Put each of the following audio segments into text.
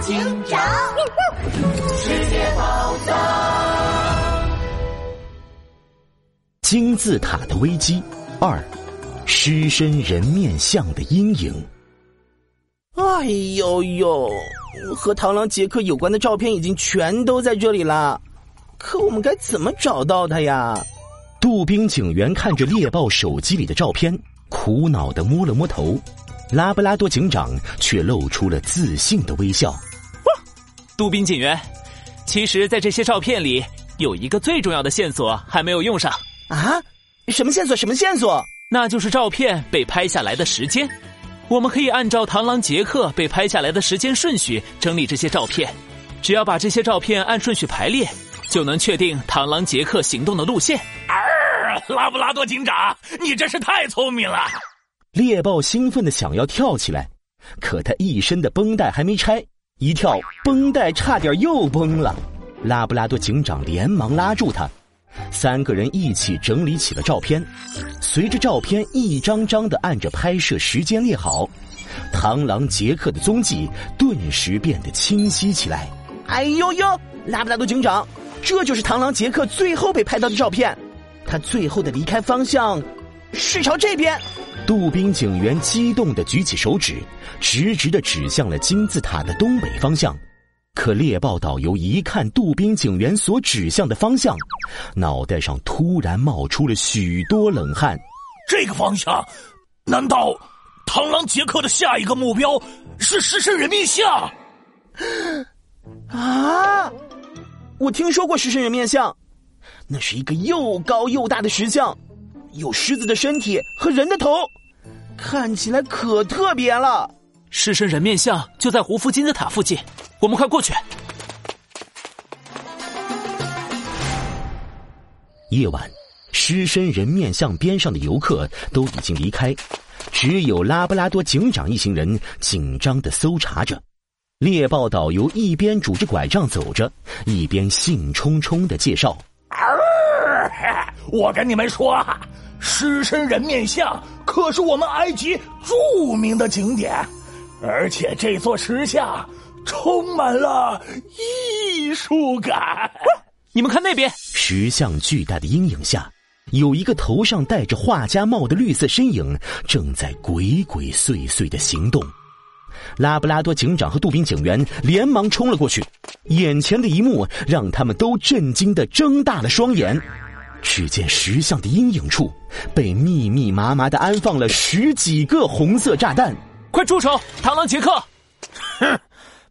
警长，世界宝藏，金字塔的危机二，狮身人面像的阴影。哎呦呦，和螳螂杰克有关的照片已经全都在这里了，可我们该怎么找到他呀？杜宾警员看着猎豹手机里的照片，苦恼的摸了摸头。拉布拉多警长却露出了自信的微笑。杜宾警员，其实，在这些照片里，有一个最重要的线索还没有用上。啊？什么线索？什么线索？那就是照片被拍下来的时间。我们可以按照螳螂杰克被拍下来的时间顺序整理这些照片。只要把这些照片按顺序排列，就能确定螳螂杰克行动的路线。拉布拉多警长，你真是太聪明了！猎豹兴奋的想要跳起来，可他一身的绷带还没拆，一跳绷带差点又崩了。拉布拉多警长连忙拉住他，三个人一起整理起了照片。随着照片一张张的按着拍摄时间列好，螳螂杰克的踪迹顿时变得清晰起来。哎呦呦，拉布拉多警长，这就是螳螂杰克最后被拍到的照片。他最后的离开方向是朝这边。杜宾警员激动的举起手指，直直的指向了金字塔的东北方向。可猎豹导游一看杜宾警员所指向的方向，脑袋上突然冒出了许多冷汗。这个方向，难道螳螂杰克的下一个目标是狮身人面像？啊！我听说过狮身人面像。那是一个又高又大的石像，有狮子的身体和人的头，看起来可特别了。狮身人面像就在胡夫金字塔附近，我们快过去。夜晚，狮身人面像边上的游客都已经离开，只有拉布拉多警长一行人紧张的搜查着。猎豹导游一边拄着拐杖走着，一边兴冲冲的介绍。我跟你们说，狮身人面像可是我们埃及著名的景点，而且这座石像充满了艺术感。你们看那边，石像巨大的阴影下，有一个头上戴着画家帽的绿色身影正在鬼鬼祟祟的行动。拉布拉多警长和杜宾警员连忙冲了过去，眼前的一幕让他们都震惊的睁大了双眼。只见石像的阴影处，被密密麻麻的安放了十几个红色炸弹。快住手，螳螂杰克！哼，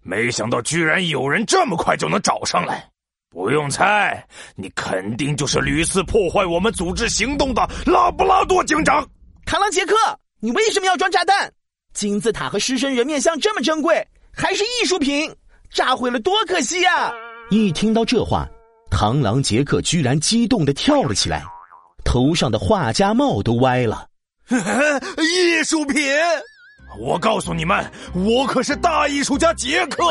没想到居然有人这么快就能找上来。不用猜，你肯定就是屡次破坏我们组织行动的拉布拉多警长。螳螂杰克，你为什么要装炸弹？金字塔和狮身人面像这么珍贵，还是艺术品，炸毁了多可惜呀！一听到这话。螳螂杰克居然激动的跳了起来，头上的画家帽都歪了。艺术品！我告诉你们，我可是大艺术家杰克，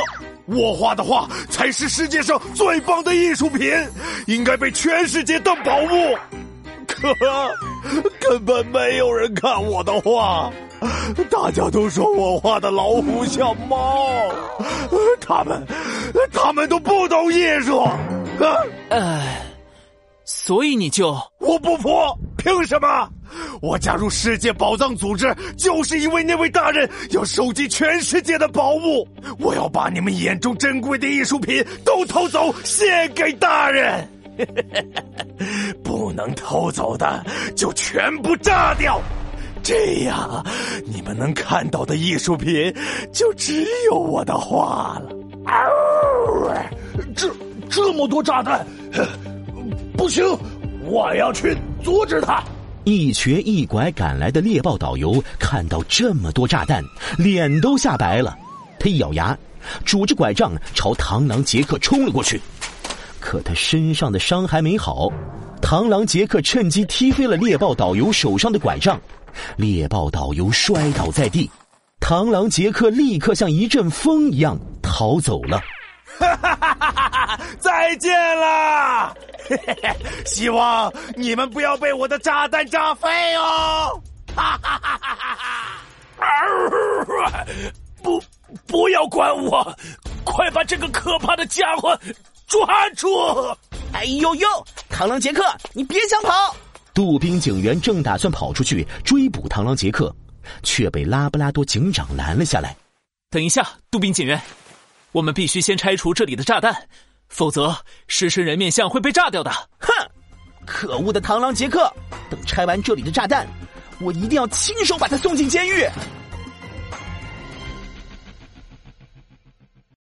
我画的画才是世界上最棒的艺术品，应该被全世界当宝物。可根本没有人看我的画，大家都说我画的老虎像猫，他们，他们都不懂艺术。呃，所以你就我不服？凭什么？我加入世界宝藏组织，就是因为那位大人要收集全世界的宝物。我要把你们眼中珍贵的艺术品都偷走，献给大人。不能偷走的就全部炸掉，这样你们能看到的艺术品就只有我的画了。这。这么多炸弹，不行！我要去阻止他。一瘸一拐赶来的猎豹导游看到这么多炸弹，脸都吓白了。他一咬牙，拄着拐杖朝螳螂杰克冲了过去。可他身上的伤还没好，螳螂杰克趁机踢飞了猎豹导游手上的拐杖，猎豹导游摔倒在地，螳螂杰克立刻像一阵风一样逃走了。哈哈哈哈哈！再见了，希望你们不要被我的炸弹炸飞哦！哈哈哈哈哈！不，不要管我，快把这个可怕的家伙抓住！哎呦呦，螳螂杰克，你别想跑！杜宾警员正打算跑出去追捕螳螂杰克，却被拉布拉多警长拦了下来。等一下，杜宾警员，我们必须先拆除这里的炸弹，否则狮身人面像会被炸掉的。哼！可恶的螳螂杰克！等拆完这里的炸弹，我一定要亲手把他送进监狱。